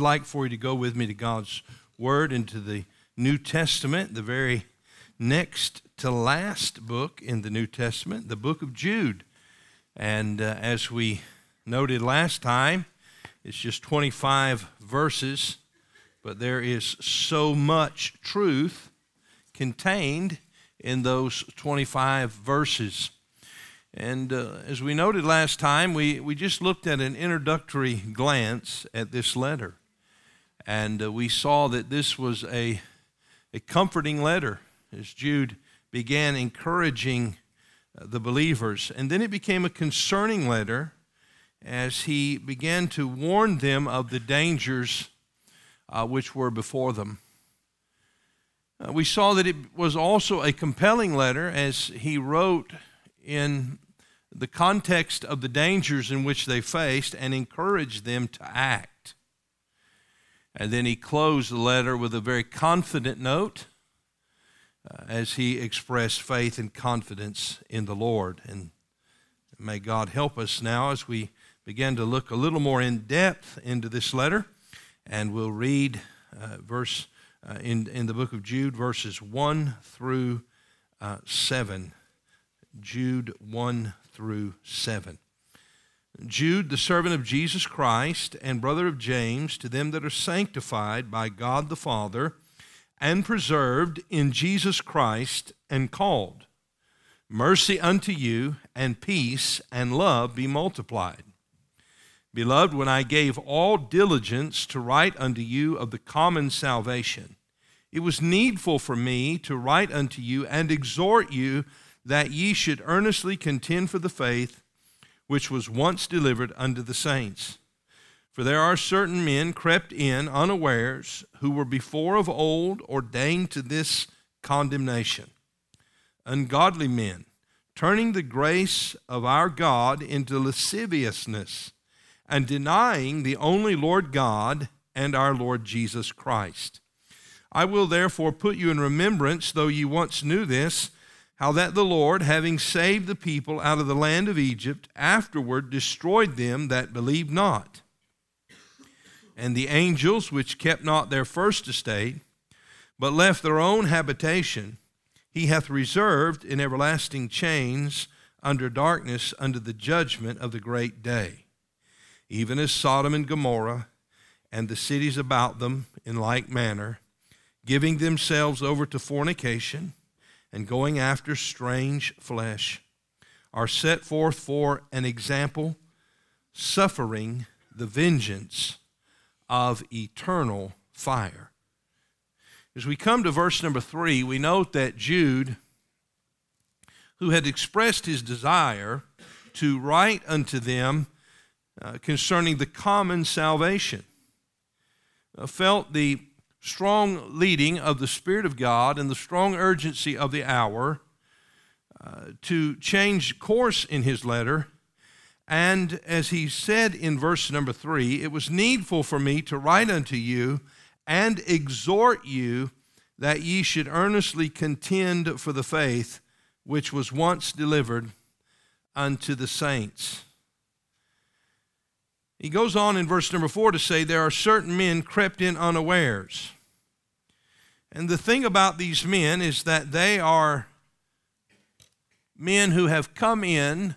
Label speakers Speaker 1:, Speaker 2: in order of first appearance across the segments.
Speaker 1: I'd like for you to go with me to God's Word into the New Testament, the very next to last book in the New Testament, the book of Jude. And uh, as we noted last time, it's just 25 verses, but there is so much truth contained in those 25 verses. And uh, as we noted last time, we, we just looked at an introductory glance at this letter. And uh, we saw that this was a, a comforting letter as Jude began encouraging uh, the believers. And then it became a concerning letter as he began to warn them of the dangers uh, which were before them. Uh, we saw that it was also a compelling letter as he wrote in the context of the dangers in which they faced and encouraged them to act. And then he closed the letter with a very confident note uh, as he expressed faith and confidence in the Lord. And may God help us now as we begin to look a little more in depth into this letter. And we'll read uh, verse uh, in, in the book of Jude, verses 1 through uh, 7. Jude 1 through 7. Jude, the servant of Jesus Christ and brother of James, to them that are sanctified by God the Father and preserved in Jesus Christ and called. Mercy unto you, and peace and love be multiplied. Beloved, when I gave all diligence to write unto you of the common salvation, it was needful for me to write unto you and exhort you that ye should earnestly contend for the faith which was once delivered unto the saints. For there are certain men crept in unawares who were before of old ordained to this condemnation. Ungodly men, turning the grace of our God into lasciviousness, and denying the only Lord God and our Lord Jesus Christ. I will therefore put you in remembrance, though ye once knew this, how that the Lord, having saved the people out of the land of Egypt, afterward destroyed them that believed not. And the angels which kept not their first estate, but left their own habitation, he hath reserved in everlasting chains under darkness under the judgment of the great day, even as Sodom and Gomorrah and the cities about them in like manner, giving themselves over to fornication and going after strange flesh, are set forth for an example, suffering the vengeance of eternal fire. As we come to verse number three, we note that Jude, who had expressed his desire to write unto them uh, concerning the common salvation, uh, felt the strong leading of the Spirit of God and the strong urgency of the hour uh, to change course in his letter and as he said in verse number three, it was needful for me to write unto you and exhort you that ye should earnestly contend for the faith which was once delivered unto the saints. He goes on in verse number four to say, There are certain men crept in unawares. And the thing about these men is that they are men who have come in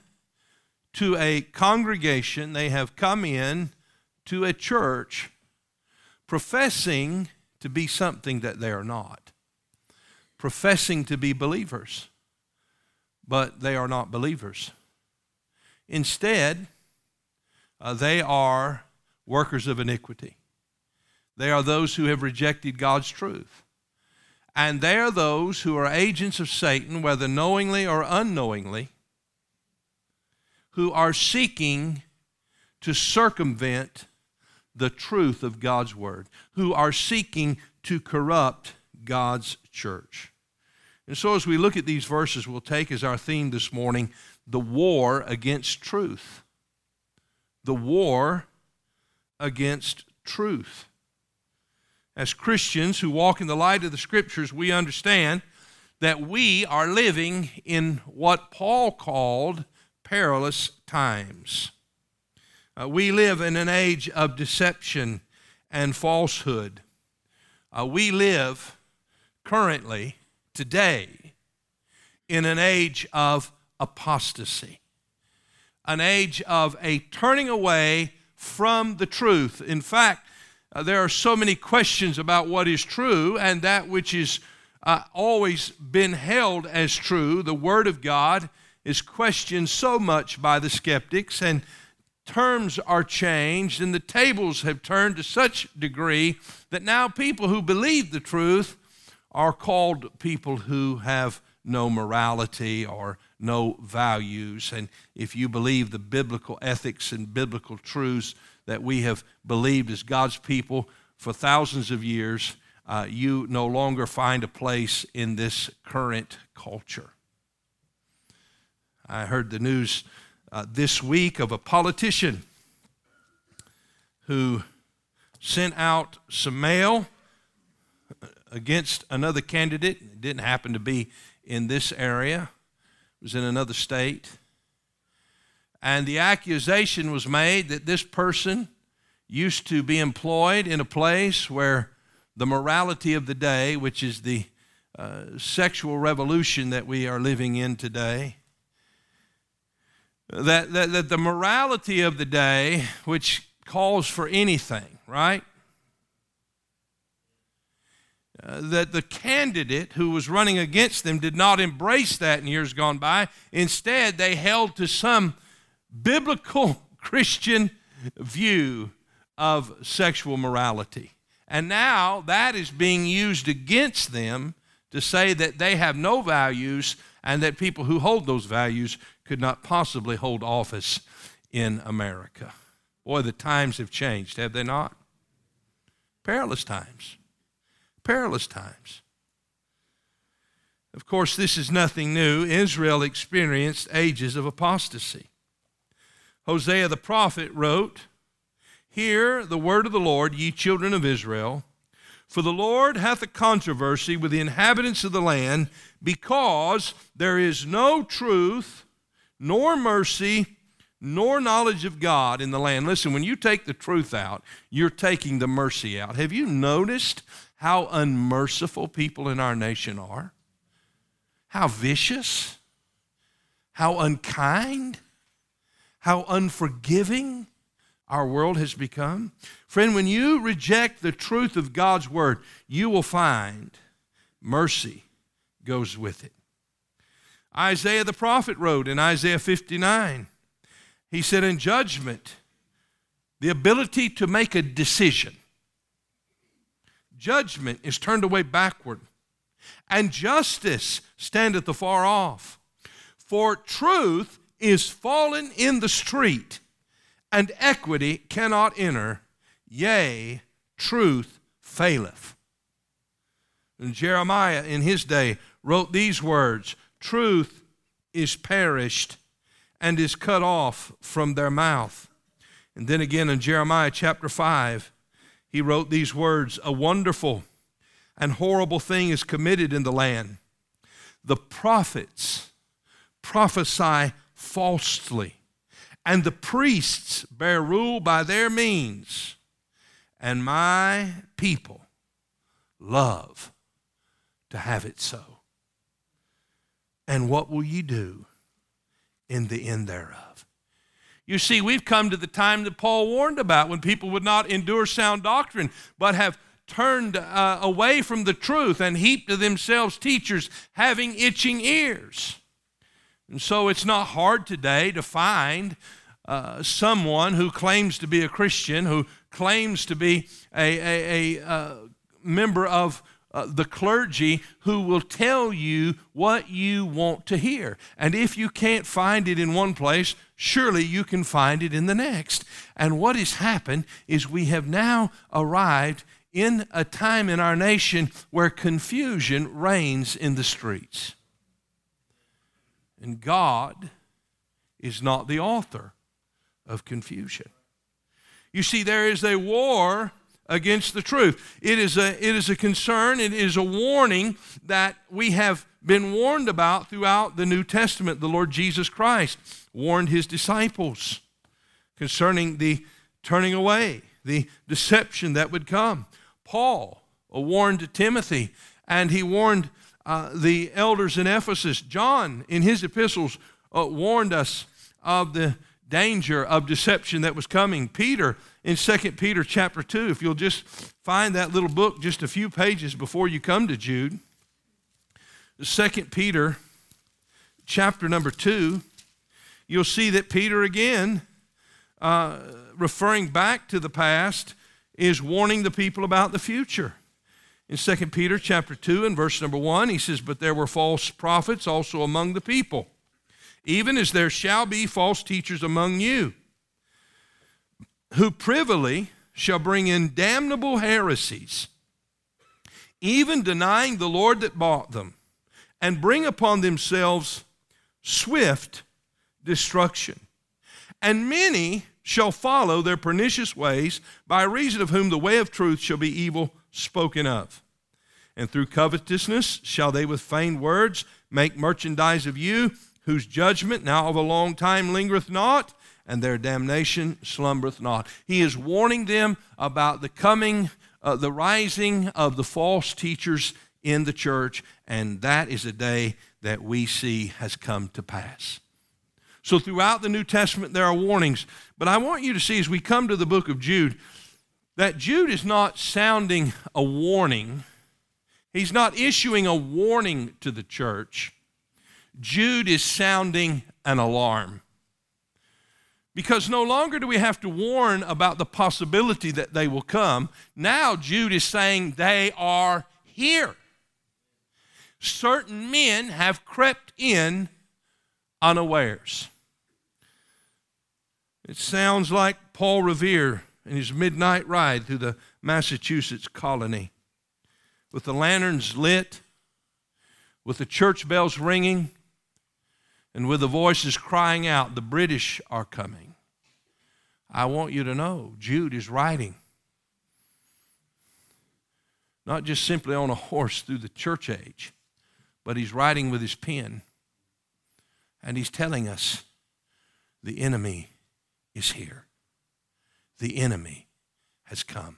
Speaker 1: to a congregation, they have come in to a church professing to be something that they are not, professing to be believers, but they are not believers. Instead, uh, they are workers of iniquity. They are those who have rejected God's truth. And they are those who are agents of Satan, whether knowingly or unknowingly, who are seeking to circumvent the truth of God's word, who are seeking to corrupt God's church. And so, as we look at these verses, we'll take as our theme this morning the war against truth. The war against truth. As Christians who walk in the light of the Scriptures, we understand that we are living in what Paul called perilous times. Uh, we live in an age of deception and falsehood. Uh, we live currently, today, in an age of apostasy, an age of a turning away from the truth. In fact, uh, there are so many questions about what is true and that which is uh, always been held as true. The Word of God is questioned so much by the skeptics, and terms are changed, and the tables have turned to such degree that now people who believe the truth are called people who have no morality or no values. And if you believe the biblical ethics and biblical truths that we have believed as God's people for thousands of years, uh, you no longer find a place in this current culture. I heard the news uh, this week of a politician who sent out some mail against another candidate. It didn't happen to be in this area, was in another state. And the accusation was made that this person used to be employed in a place where the morality of the day, which is the uh, sexual revolution that we are living in today, that, that, that the morality of the day, which calls for anything, right? Uh, that the candidate who was running against them did not embrace that in years gone by. Instead, they held to some biblical Christian view of sexual morality. And now that is being used against them to say that they have no values and that people who hold those values could not possibly hold office in America. Boy, the times have changed, have they not? Perilous times. Perilous times. Of course, this is nothing new. Israel experienced ages of apostasy. Hosea the prophet wrote, Hear the word of the Lord, ye children of Israel. For the Lord hath a controversy with the inhabitants of the land, because there is no truth, nor mercy, nor knowledge of God in the land. Listen, when you take the truth out, you're taking the mercy out. Have you noticed how unmerciful people in our nation are? How vicious? How unkind? How unforgiving our world has become? Friend, when you reject the truth of God's word, you will find mercy goes with it. Isaiah the prophet wrote in Isaiah 59, he said, In judgment, the ability to make a decision Judgment is turned away backward, and justice standeth afar off. For truth is fallen in the street, and equity cannot enter. Yea, truth faileth. And Jeremiah in his day wrote these words Truth is perished and is cut off from their mouth. And then again in Jeremiah chapter 5, he wrote these words A wonderful and horrible thing is committed in the land. The prophets prophesy falsely, and the priests bear rule by their means, and my people love to have it so. And what will ye do in the end thereof? You see, we've come to the time that Paul warned about when people would not endure sound doctrine, but have turned uh, away from the truth and heaped to themselves teachers having itching ears. And so it's not hard today to find uh, someone who claims to be a Christian, who claims to be a, a, a uh, member of uh, the clergy who will tell you what you want to hear. And if you can't find it in one place, surely you can find it in the next. And what has happened is we have now arrived in a time in our nation where confusion reigns in the streets. And God is not the author of confusion. You see, there is a war against the truth. It is a, it is a concern, it is a warning that we have been warned about throughout the New Testament. The Lord Jesus Christ warned his disciples concerning the turning away, the deception that would come. Paul warned Timothy, and he warned uh, the elders in Ephesus. John, in his epistles, uh, warned us of the danger of deception that was coming. Peter in 2 Peter chapter 2, if you'll just find that little book just a few pages before you come to Jude. 2 Peter chapter number 2, you'll see that Peter again, uh, referring back to the past, is warning the people about the future. In 2 Peter chapter 2 and verse number 1, he says, But there were false prophets also among the people, even as there shall be false teachers among you who privily shall bring in damnable heresies, even denying the Lord that bought them, and bring upon themselves swift destruction. And many shall follow their pernicious ways, by reason of whom the way of truth shall be evil spoken of. And through covetousness shall they with feigned words make merchandise of you, whose judgment now of a long time lingereth not and their damnation slumbereth not. He is warning them about the coming, uh, the rising of the false teachers in the church, and that is a day that we see has come to pass. So, throughout the New Testament, there are warnings, but I want you to see as we come to the book of Jude that Jude is not sounding a warning, he's not issuing a warning to the church. Jude is sounding an alarm. Because no longer do we have to warn about the possibility that they will come. Now Jude is saying they are here. Certain men have crept in unawares. It sounds like Paul Revere in his midnight ride through the Massachusetts colony with the lanterns lit, with the church bells ringing and with the voices crying out, The British are coming. I want you to know Jude is riding, not just simply on a horse through the church age, but he's riding with his pen. And he's telling us the enemy is here. The enemy has come.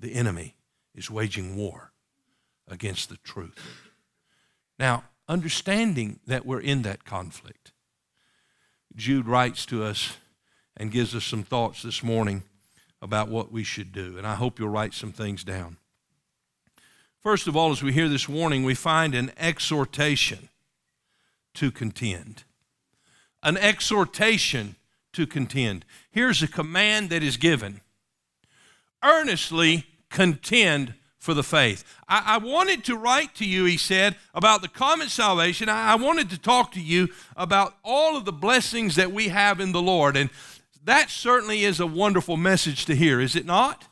Speaker 1: The enemy is waging war against the truth. Now, understanding that we're in that conflict. Jude writes to us and gives us some thoughts this morning about what we should do, and I hope you'll write some things down. First of all, as we hear this warning, we find an exhortation to contend. An exhortation to contend. Here's a command that is given earnestly contend for the faith. I, I, wanted to write to you, he said, about the common salvation. I, I wanted to talk to you about all of the blessings that we have in the Lord. And that certainly is a wonderful message to hear, is it not?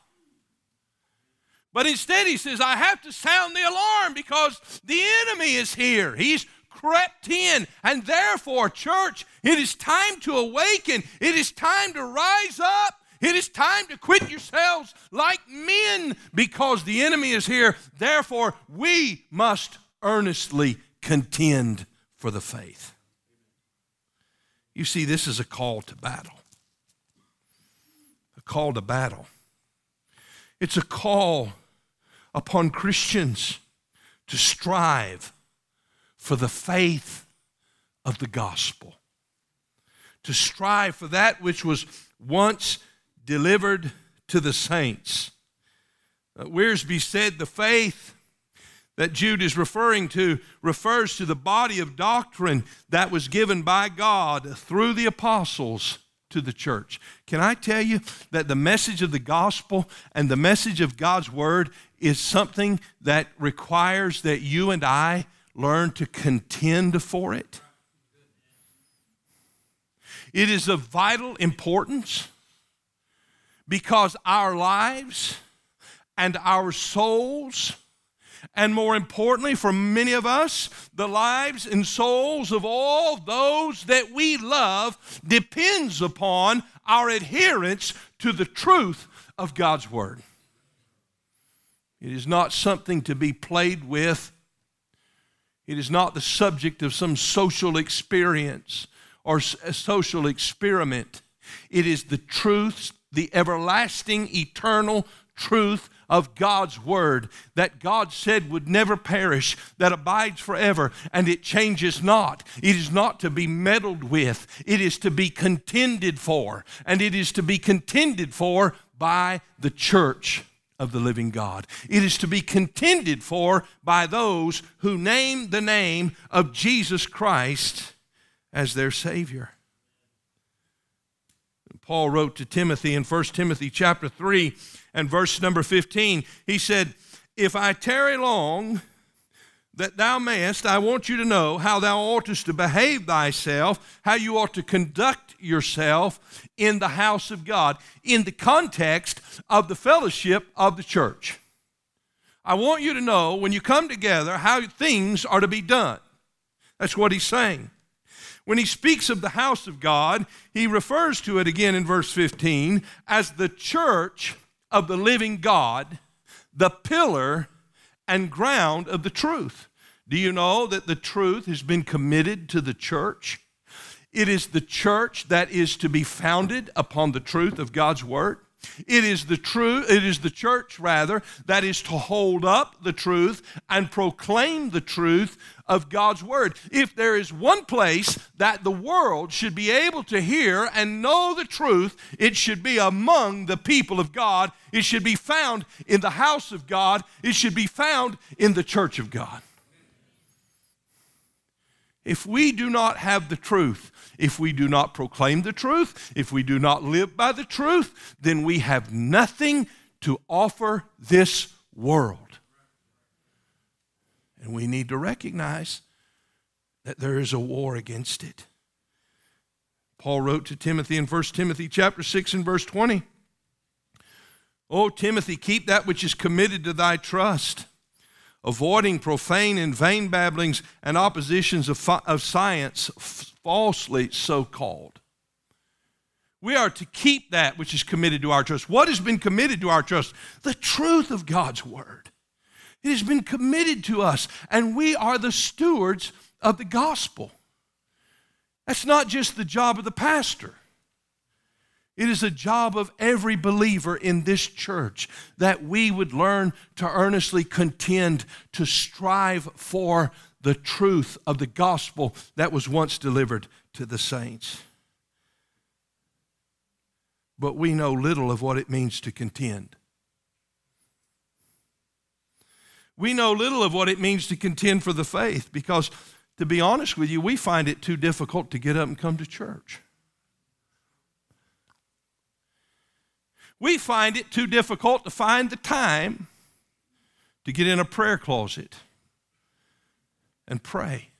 Speaker 1: But instead, he says, I have to sound the alarm because the enemy is here. He's crept in. And therefore, church, it is time to awaken. It is time to rise up it is time to quit yourselves like men because the enemy is here. Therefore, we must earnestly contend for the faith. You see, this is a call to battle. A call to battle. It's a call upon Christians to strive for the faith of the gospel, to strive for that which was once delivered to the saints. Uh, Wiersbe said the faith that Jude is referring to refers to the body of doctrine that was given by God through the apostles to the church. Can I tell you that the message of the gospel and the message of God's word is something that requires that you and I learn to contend for it? It is of vital importance because our lives and our souls and more importantly, for many of us, the lives and souls of all those that we love depends upon our adherence to the truth of God's Word. It is not something to be played with. It is not the subject of some social experience or social experiment. It is the truth, the everlasting, eternal truth of God's word that God said would never perish, that abides forever, and it changes not. It is not to be meddled with, it is to be contended for, and it is to be contended for by the church of the living God. It is to be contended for by those who name the name of Jesus Christ as their Savior. Paul wrote to Timothy in 1 Timothy chapter 3 and verse number 15. He said, If I tarry long, that thou mayest, I want you to know how thou oughtest to behave thyself, how you ought to conduct yourself in the house of God, in the context of the fellowship of the church. I want you to know when you come together how things are to be done. That's what he's saying. When he speaks of the house of God, he refers to it again in verse 15 as the church of the living God, the pillar and ground of the truth. Do you know that the truth has been committed to the church? It is the church that is to be founded upon the truth of God's word. It is the true, it is the church rather that is to hold up the truth and proclaim the truth of God's word. If there is one place that the world should be able to hear and know the truth, it should be among the people of God. It should be found in the house of God. It should be found in the church of God. If we do not have the truth, if we do not proclaim the truth, if we do not live by the truth, then we have nothing to offer this world. And we need to recognize that there is a war against it. Paul wrote to Timothy in 1 Timothy chapter 6 and verse 20. Oh Timothy, keep that which is committed to thy trust avoiding profane and vain babblings and oppositions of, of science, falsely so called. We are to keep that which is committed to our trust. What has been committed to our trust? The truth of God's word. It has been committed to us, and we are the stewards of the gospel. That's not just the job of the pastor. It is a job of every believer in this church that we would learn to earnestly contend, to strive for the truth of the gospel that was once delivered to the saints. But we know little of what it means to contend. We know little of what it means to contend for the faith because, to be honest with you, we find it too difficult to get up and come to church. We find it too difficult to find the time to get in a prayer closet and pray.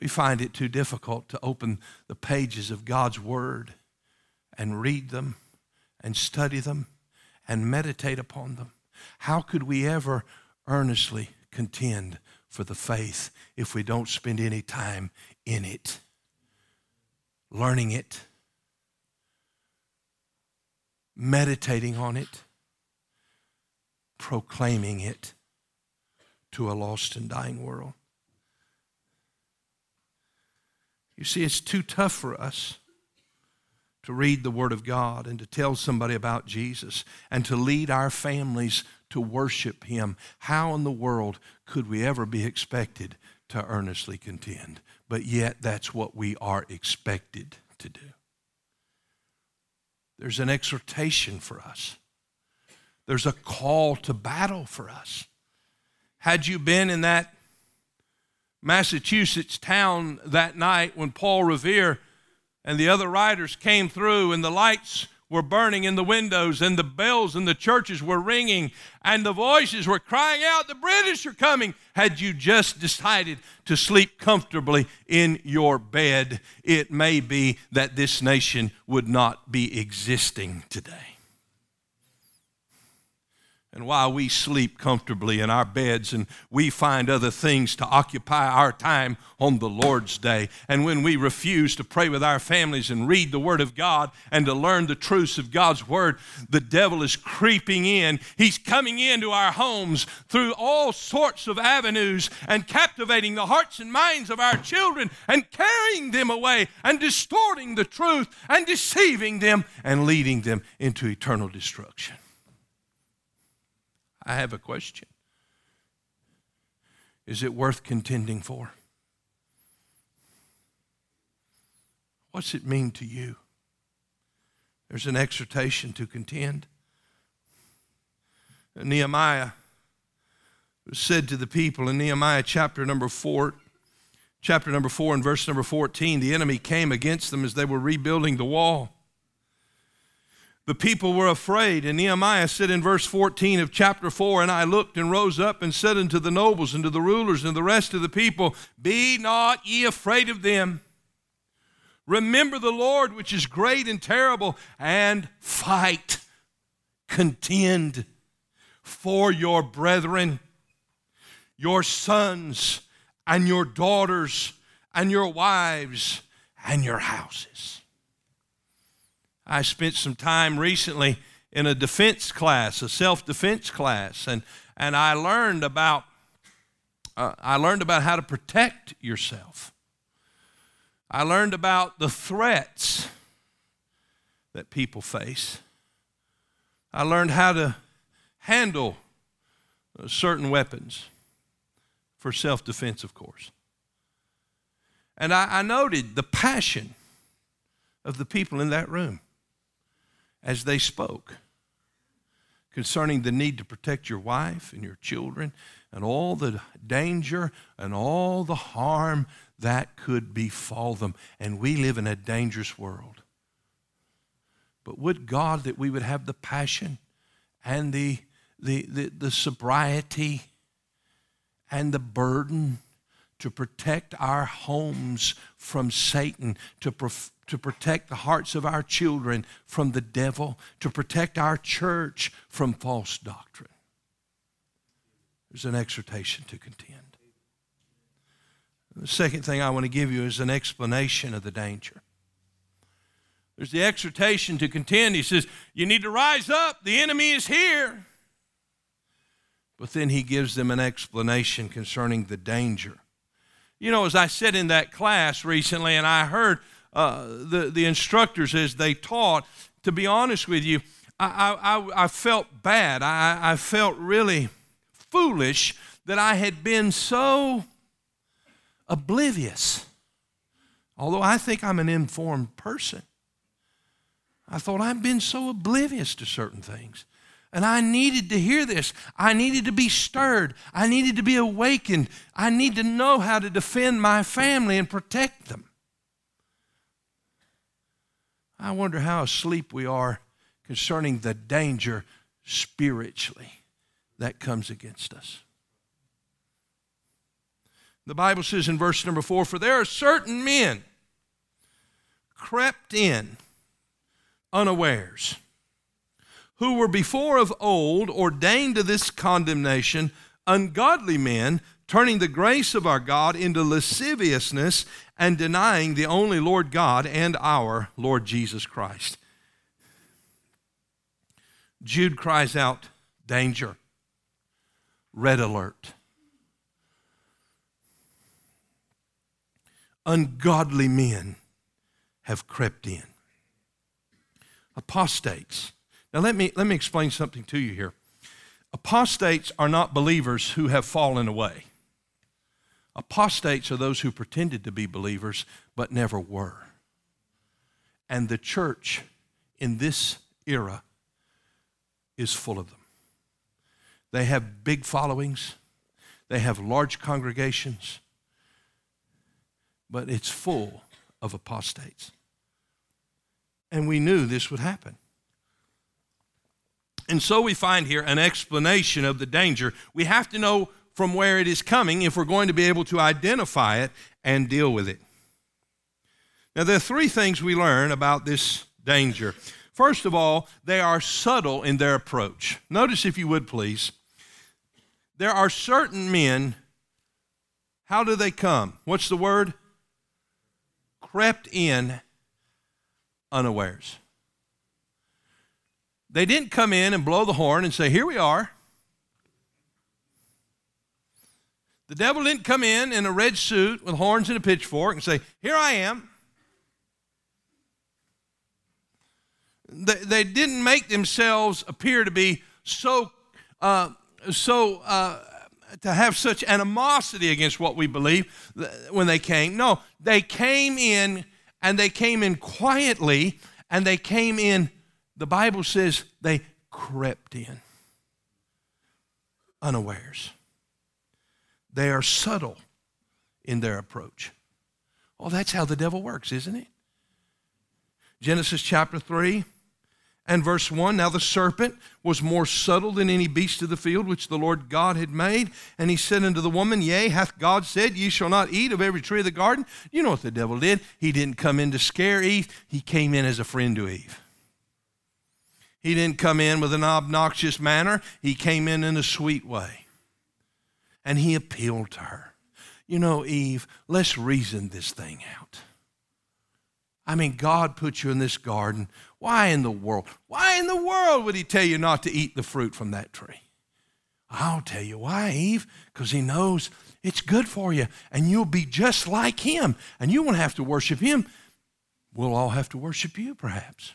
Speaker 1: We find it too difficult to open the pages of God's Word and read them and study them and meditate upon them. How could we ever earnestly contend for the faith if we don't spend any time in it, learning it? meditating on it, proclaiming it to a lost and dying world. You see, it's too tough for us to read the Word of God and to tell somebody about Jesus and to lead our families to worship Him. How in the world could we ever be expected to earnestly contend? But yet, that's what we are expected to do. There's an exhortation for us. There's a call to battle for us. Had you been in that Massachusetts town that night when Paul Revere And the other riders came through, and the lights were burning in the windows, and the bells in the churches were ringing, and the voices were crying out, The British are coming. Had you just decided to sleep comfortably in your bed, it may be that this nation would not be existing today. And while we sleep comfortably in our beds and we find other things to occupy our time on the Lord's day, and when we refuse to pray with our families and read the Word of God and to learn the truths of God's Word, the devil is creeping in. He's coming into our homes through all sorts of avenues and captivating the hearts and minds of our children and carrying them away and distorting the truth and deceiving them and leading them into eternal destruction. I have a question. Is it worth contending for? What's it mean to you? There's an exhortation to contend. Nehemiah said to the people in Nehemiah chapter number 4, chapter number 4 and verse number 14, the enemy came against them as they were rebuilding the wall the people were afraid. And Nehemiah said in verse 14 of chapter 4 And I looked and rose up and said unto the nobles and to the rulers and the rest of the people, Be not ye afraid of them. Remember the Lord, which is great and terrible, and fight, contend for your brethren, your sons, and your daughters, and your wives, and your houses. I spent some time recently in a defense class, a self defense class, and, and I learned about uh, I learned about how to protect yourself. I learned about the threats that people face. I learned how to handle uh, certain weapons for self defense, of course. And I, I noted the passion of the people in that room as they spoke concerning the need to protect your wife and your children and all the danger and all the harm that could befall them. And we live in a dangerous world. But would God that we would have the passion and the, the, the, the sobriety and the burden to protect our homes from Satan, to, to protect the hearts of our children from the devil, to protect our church from false doctrine. There's an exhortation to contend. The second thing I want to give you is an explanation of the danger. There's the exhortation to contend. He says, You need to rise up, the enemy is here. But then he gives them an explanation concerning the danger. You know, as I said in that class recently, and I heard uh, the, the instructors as they taught, to be honest with you, I, I, I felt bad. I, I felt really foolish that I had been so oblivious. Although I think I'm an informed person, I thought I've been so oblivious to certain things. And I needed to hear this. I needed to be stirred. I needed to be awakened. I need to know how to defend my family and protect them. I wonder how asleep we are concerning the danger spiritually that comes against us. The Bible says in verse number four, For there are certain men crept in unawares, who were before of old ordained to this condemnation, ungodly men turning the grace of our God into lasciviousness and denying the only Lord God and our Lord Jesus Christ. Jude cries out, Danger, red alert. Ungodly men have crept in. Apostates. Now, let me, let me explain something to you here. Apostates are not believers who have fallen away. Apostates are those who pretended to be believers but never were. And the church in this era is full of them. They have big followings, they have large congregations, but it's full of apostates. And we knew this would happen. And so we find here an explanation of the danger. We have to know from where it is coming if we're going to be able to identify it and deal with it. Now, there are three things we learn about this danger. First of all, they are subtle in their approach. Notice, if you would please, there are certain men, how do they come? What's the word? Crept in unawares. They didn't come in and blow the horn and say, Here we are. The devil didn't come in in a red suit with horns and a pitchfork and say, Here I am. They, they didn't make themselves appear to be so, uh, so uh, to have such animosity against what we believe when they came. No, they came in and they came in quietly and they came in, the Bible says they crept in unawares. They are subtle in their approach. Oh, that's how the devil works, isn't it? Genesis chapter 3 and verse 1 Now the serpent was more subtle than any beast of the field which the Lord God had made. And he said unto the woman, Yea, hath God said, Ye shall not eat of every tree of the garden? You know what the devil did? He didn't come in to scare Eve, he came in as a friend to Eve. He didn't come in with an obnoxious manner, he came in in a sweet way. And he appealed to her. You know, Eve, let's reason this thing out. I mean, God put you in this garden. Why in the world? Why in the world would He tell you not to eat the fruit from that tree? I'll tell you why, Eve, because He knows it's good for you and you'll be just like Him and you won't have to worship Him. We'll all have to worship you, perhaps.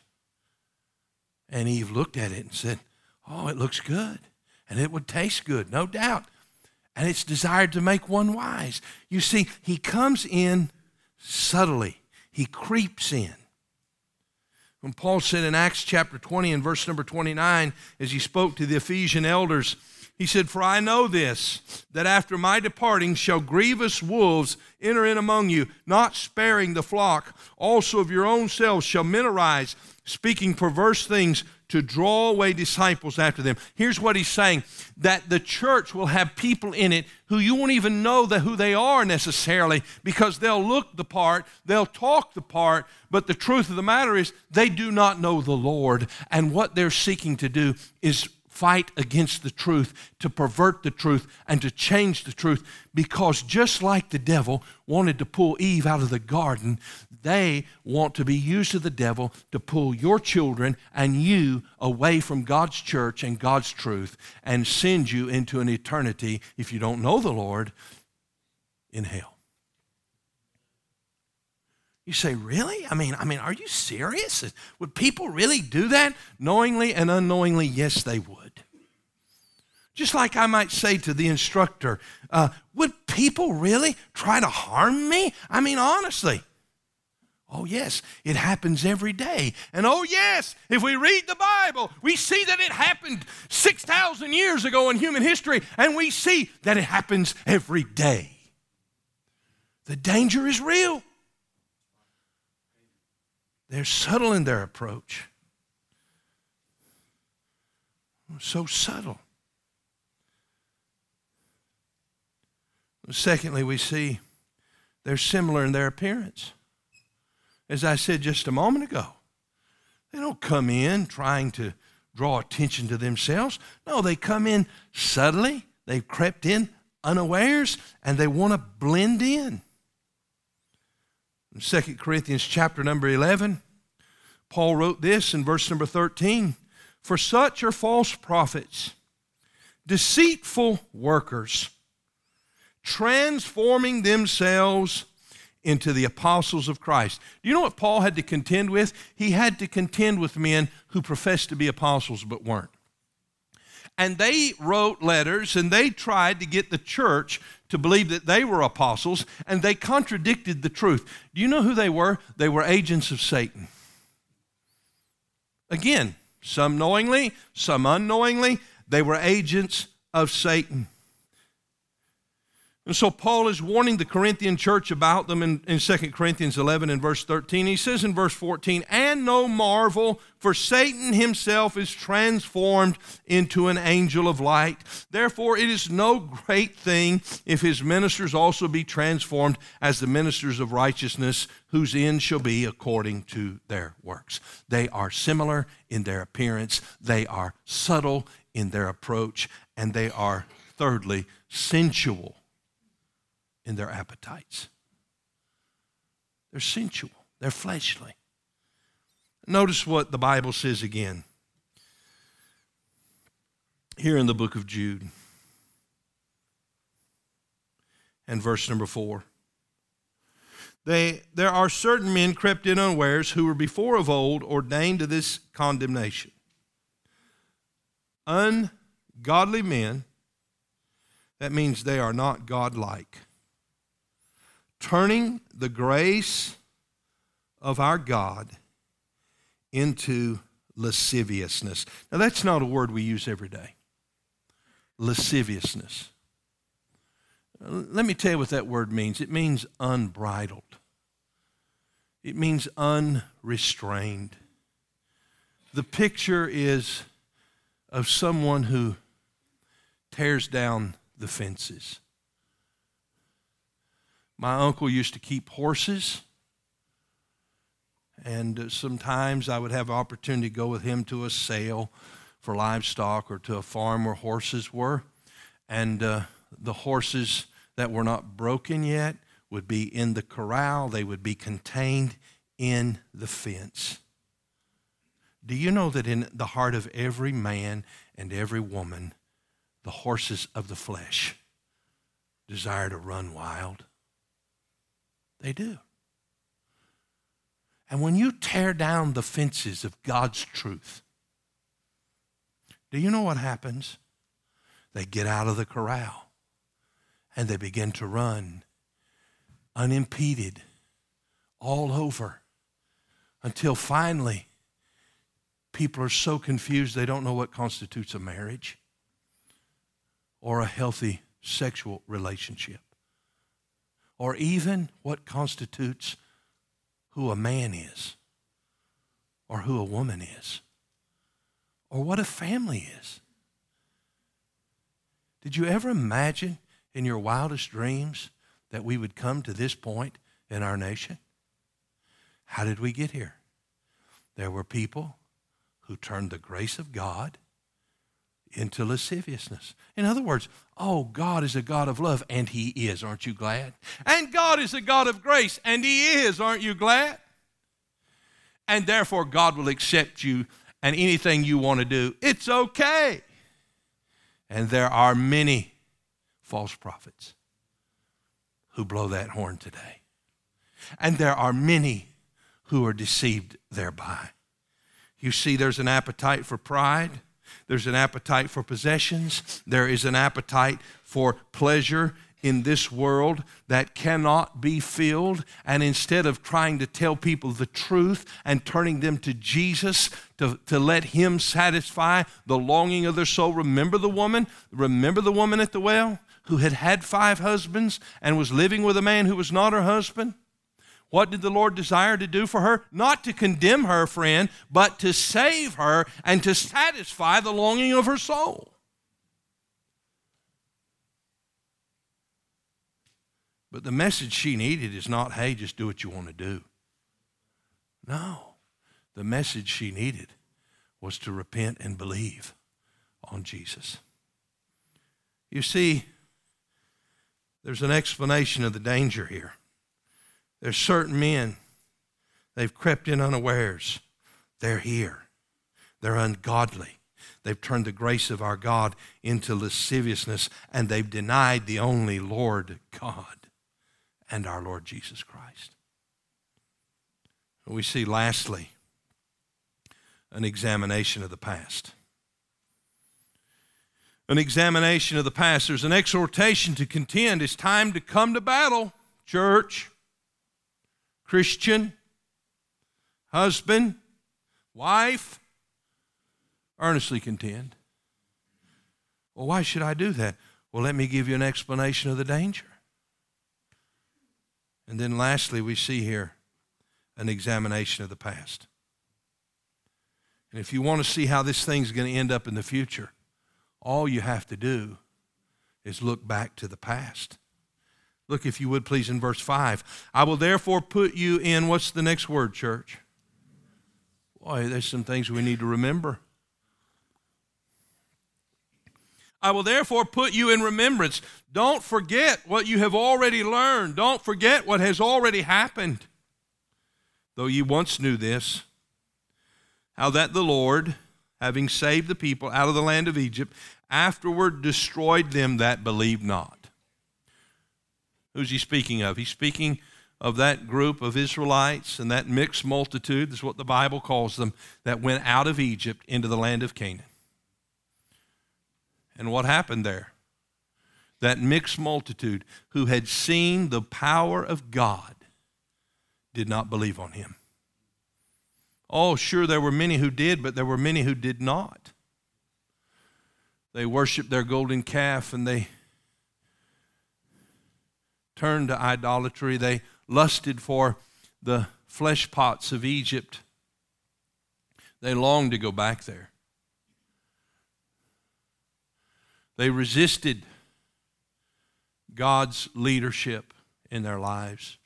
Speaker 1: And Eve looked at it and said, Oh, it looks good and it would taste good, no doubt. And it's desired to make one wise. You see, He comes in subtly he creeps in. When Paul said in Acts chapter 20 and verse number 29, as he spoke to the Ephesian elders, he said, For I know this, that after my departing shall grievous wolves enter in among you, not sparing the flock. Also of your own selves shall men arise, speaking perverse things to draw away disciples after them. Here's what he's saying that the church will have people in it who you won't even know who they are necessarily because they'll look the part, they'll talk the part, but the truth of the matter is they do not know the Lord. And what they're seeking to do is fight against the truth, to pervert the truth, and to change the truth. Because just like the devil wanted to pull Eve out of the garden, they want to be used of the devil to pull your children and you away from God's church and God's truth and send you into an eternity, if you don't know the Lord, in hell. You say, really? I mean, I mean, are you serious? Would people really do that? Knowingly and unknowingly, yes, they would. Just like I might say to the instructor, uh, would people really try to harm me? I mean, honestly. Oh, yes, it happens every day. And oh, yes, if we read the Bible, we see that it happened 6,000 years ago in human history, and we see that it happens every day. The danger is real. They're subtle in their approach. So subtle. Secondly, we see they're similar in their appearance. As I said just a moment ago, they don't come in trying to draw attention to themselves. No, they come in subtly, they've crept in unawares, and they want to blend in. In 2 Corinthians chapter number 11, Paul wrote this in verse number 13 For such are false prophets, deceitful workers transforming themselves into the apostles of Christ. Do you know what Paul had to contend with? He had to contend with men who professed to be apostles but weren't. And they wrote letters and they tried to get the church to believe that they were apostles and they contradicted the truth. Do you know who they were? They were agents of Satan. Again, some knowingly, some unknowingly, they were agents of Satan. And so Paul is warning the Corinthian church about them in, in 2 Corinthians 11 and verse 13. He says in verse 14, And no marvel, for Satan himself is transformed into an angel of light. Therefore, it is no great thing if his ministers also be transformed as the ministers of righteousness, whose end shall be according to their works. They are similar in their appearance, they are subtle in their approach, and they are, thirdly, sensual in their appetites. They're sensual, they're fleshly. Notice what the Bible says again here in the book of Jude and verse number four. They, there are certain men crept in unawares who were before of old ordained to this condemnation. Ungodly men, that means they are not godlike turning the grace of our God into lasciviousness. Now, that's not a word we use every day. Lasciviousness. Let me tell you what that word means it means unbridled, it means unrestrained. The picture is of someone who tears down the fences. My uncle used to keep horses, and sometimes I would have opportunity to go with him to a sale for livestock or to a farm where horses were. And uh, the horses that were not broken yet would be in the corral, they would be contained in the fence. Do you know that in the heart of every man and every woman, the horses of the flesh desire to run wild? They do. And when you tear down the fences of God's truth, do you know what happens? They get out of the corral and they begin to run unimpeded all over until finally people are so confused they don't know what constitutes a marriage or a healthy sexual relationship or even what constitutes who a man is, or who a woman is, or what a family is. Did you ever imagine in your wildest dreams that we would come to this point in our nation? How did we get here? There were people who turned the grace of God into lasciviousness. In other words, oh, God is a God of love, and He is. Aren't you glad? And God is a God of grace, and He is. Aren't you glad? And therefore, God will accept you and anything you want to do. It's okay. And there are many false prophets who blow that horn today. And there are many who are deceived thereby. You see, there's an appetite for pride there's an appetite for possessions. There is an appetite for pleasure in this world that cannot be filled. And instead of trying to tell people the truth and turning them to Jesus to, to let Him satisfy the longing of their soul, remember the woman? Remember the woman at the well who had had five husbands and was living with a man who was not her husband? What did the Lord desire to do for her? Not to condemn her, friend, but to save her and to satisfy the longing of her soul. But the message she needed is not, hey, just do what you want to do. No. The message she needed was to repent and believe on Jesus. You see, there's an explanation of the danger here. There's certain men, they've crept in unawares. They're here. They're ungodly. They've turned the grace of our God into lasciviousness, and they've denied the only Lord God and our Lord Jesus Christ. We see, lastly, an examination of the past. An examination of the past. There's an exhortation to contend. It's time to come to battle, church. Christian, husband, wife, earnestly contend. Well, why should I do that? Well, let me give you an explanation of the danger. And then lastly, we see here an examination of the past. And if you want to see how this thing's going to end up in the future, all you have to do is look back to the past. Look, if you would please, in verse 5. I will therefore put you in, what's the next word, church? Boy, there's some things we need to remember. I will therefore put you in remembrance. Don't forget what you have already learned. Don't forget what has already happened. Though you once knew this, how that the Lord, having saved the people out of the land of Egypt, afterward destroyed them that believed not. Who's he speaking of? He's speaking of that group of Israelites and that mixed multitude, that's what the Bible calls them, that went out of Egypt into the land of Canaan. And what happened there? That mixed multitude who had seen the power of God did not believe on him. Oh, sure, there were many who did, but there were many who did not. They worshiped their golden calf and they turned to idolatry. They lusted for the flesh pots of Egypt. They longed to go back there. They resisted God's leadership in their lives.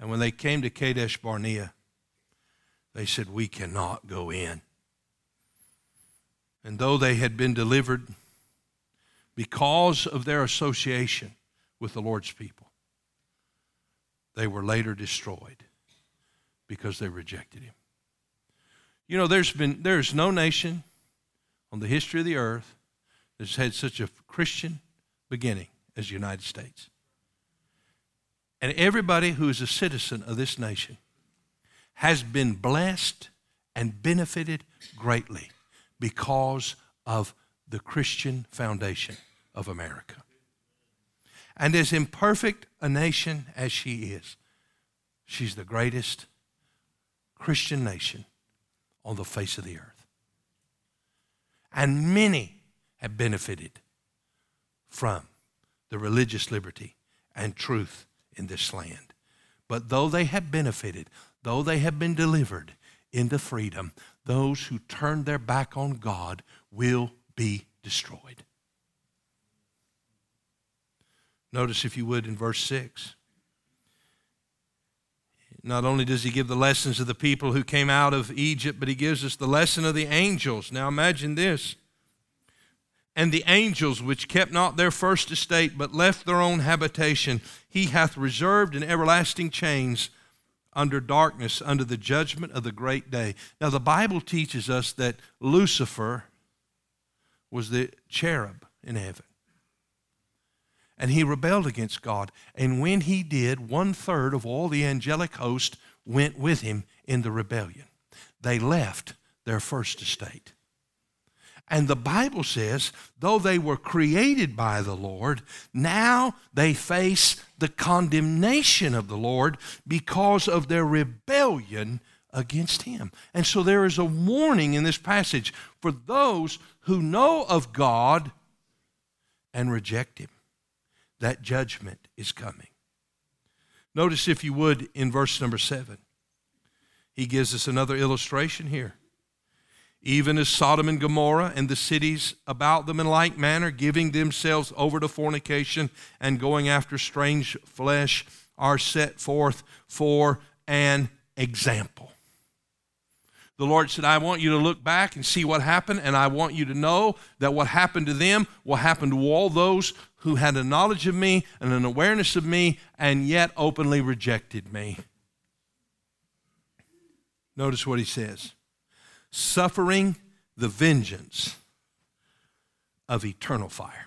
Speaker 1: And when they came to Kadesh Barnea, they said, We cannot go in. And though they had been delivered because of their association with the Lord's people, they were later destroyed because they rejected him. You know, there's been there's no nation on the history of the earth that's had such a Christian beginning as the United States. And everybody who is a citizen of this nation has been blessed and benefited greatly because of the Christian foundation of America. And as imperfect a nation as she is, she's the greatest Christian nation on the face of the earth and many have benefited from the religious liberty and truth in this land. But though they have benefited, though they have been delivered into freedom, those who turn their back on God will be destroyed. Notice, if you would, in verse 6. Not only does he give the lessons of the people who came out of Egypt, but he gives us the lesson of the angels. Now imagine this. And the angels which kept not their first estate, but left their own habitation, he hath reserved in everlasting chains under darkness, under the judgment of the great day. Now, the Bible teaches us that Lucifer was the cherub in heaven and he rebelled against God. And when he did, one third of all the angelic host went with him in the rebellion. They left their first estate. And the Bible says, though they were created by the Lord, now they face the condemnation of the Lord because of their rebellion against Him. And so there is a warning in this passage for those who know of God and reject Him that judgment is coming. Notice, if you would, in verse number seven, he gives us another illustration here. Even as Sodom and Gomorrah and the cities about them in like manner, giving themselves over to fornication and going after strange flesh, are set forth for an example. The Lord said, I want you to look back and see what happened, and I want you to know that what happened to them will happen to all those who had a knowledge of me and an awareness of me and yet openly rejected me. Notice what he says suffering the vengeance of eternal fire.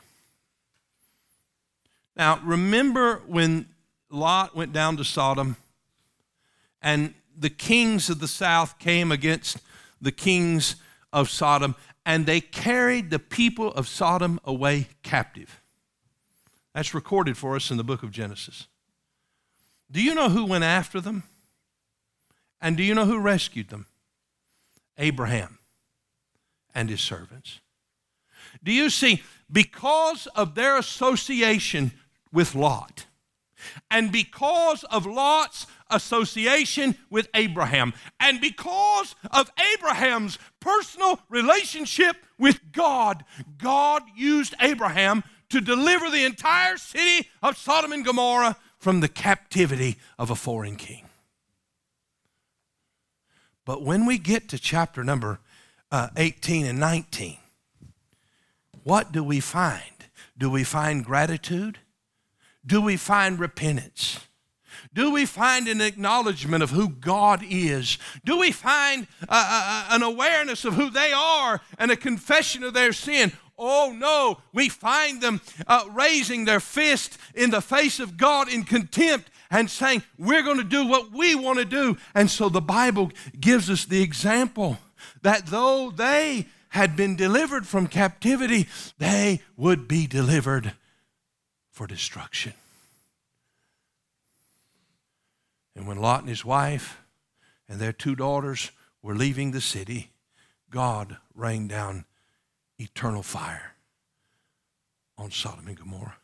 Speaker 1: Now, remember when Lot went down to Sodom and the kings of the south came against the kings of Sodom, and they carried the people of Sodom away captive. That's recorded for us in the book of Genesis. Do you know who went after them? And do you know who rescued them? Abraham and his servants. Do you see? Because of their association with Lot. And because of Lot's association with Abraham, and because of Abraham's personal relationship with God, God used Abraham to deliver the entire city of Sodom and Gomorrah from the captivity of a foreign king. But when we get to chapter number uh, 18 and 19, what do we find? Do we find gratitude? Do we find repentance? Do we find an acknowledgement of who God is? Do we find uh, uh, uh, an awareness of who they are and a confession of their sin? Oh no, we find them uh, raising their fist in the face of God in contempt and saying, We're going to do what we want to do. And so the Bible gives us the example that though they had been delivered from captivity, they would be delivered for destruction. And when Lot and his wife and their two daughters were leaving the city, God rained down eternal fire on Sodom and Gomorrah.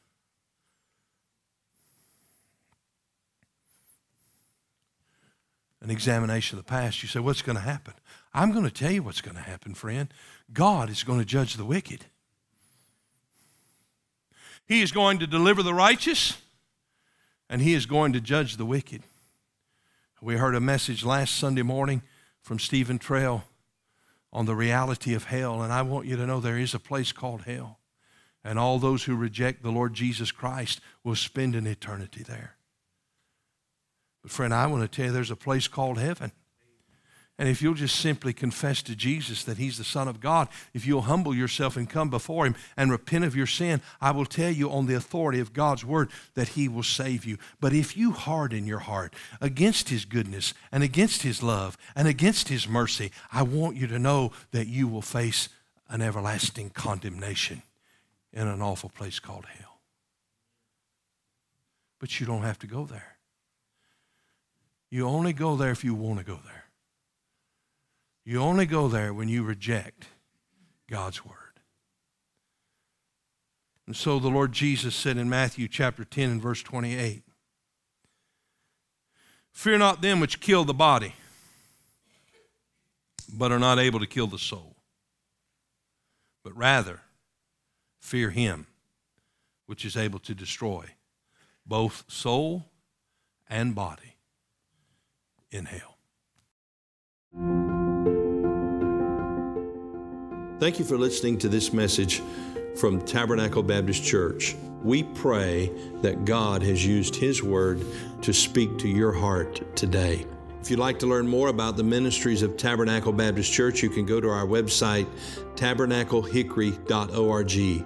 Speaker 1: An examination of the past, you say, What's going to happen? I'm going to tell you what's going to happen, friend. God is going to judge the wicked. He is going to deliver the righteous, and He is going to judge the wicked. We heard a message last Sunday morning from Stephen Trail on the reality of hell, and I want you to know there is a place called hell. And all those who reject the Lord Jesus Christ will spend an eternity there. But, friend, I want to tell you there's a place called heaven. And if you'll just simply confess to Jesus that He's the Son of God, if you'll humble yourself and come before Him and repent of your sin, I will tell you on the authority of God's Word that He will save you. But if you harden your heart against His goodness and against His love and against His mercy, I want you to know that you will face an everlasting condemnation in an awful place called hell. But you don't have to go there. You only go there if you want to go there. You only go there when you reject God's word. And so the Lord Jesus said in Matthew chapter 10 and verse 28 Fear not them which kill the body, but are not able to kill the soul, but rather fear him which is able to destroy both soul and body in hell.
Speaker 2: Thank you for listening to this message from Tabernacle Baptist Church. We pray that God has used His Word to speak to your heart today. If you'd like to learn more about the ministries of Tabernacle Baptist Church, you can go to our website, tabernaclehickory.org.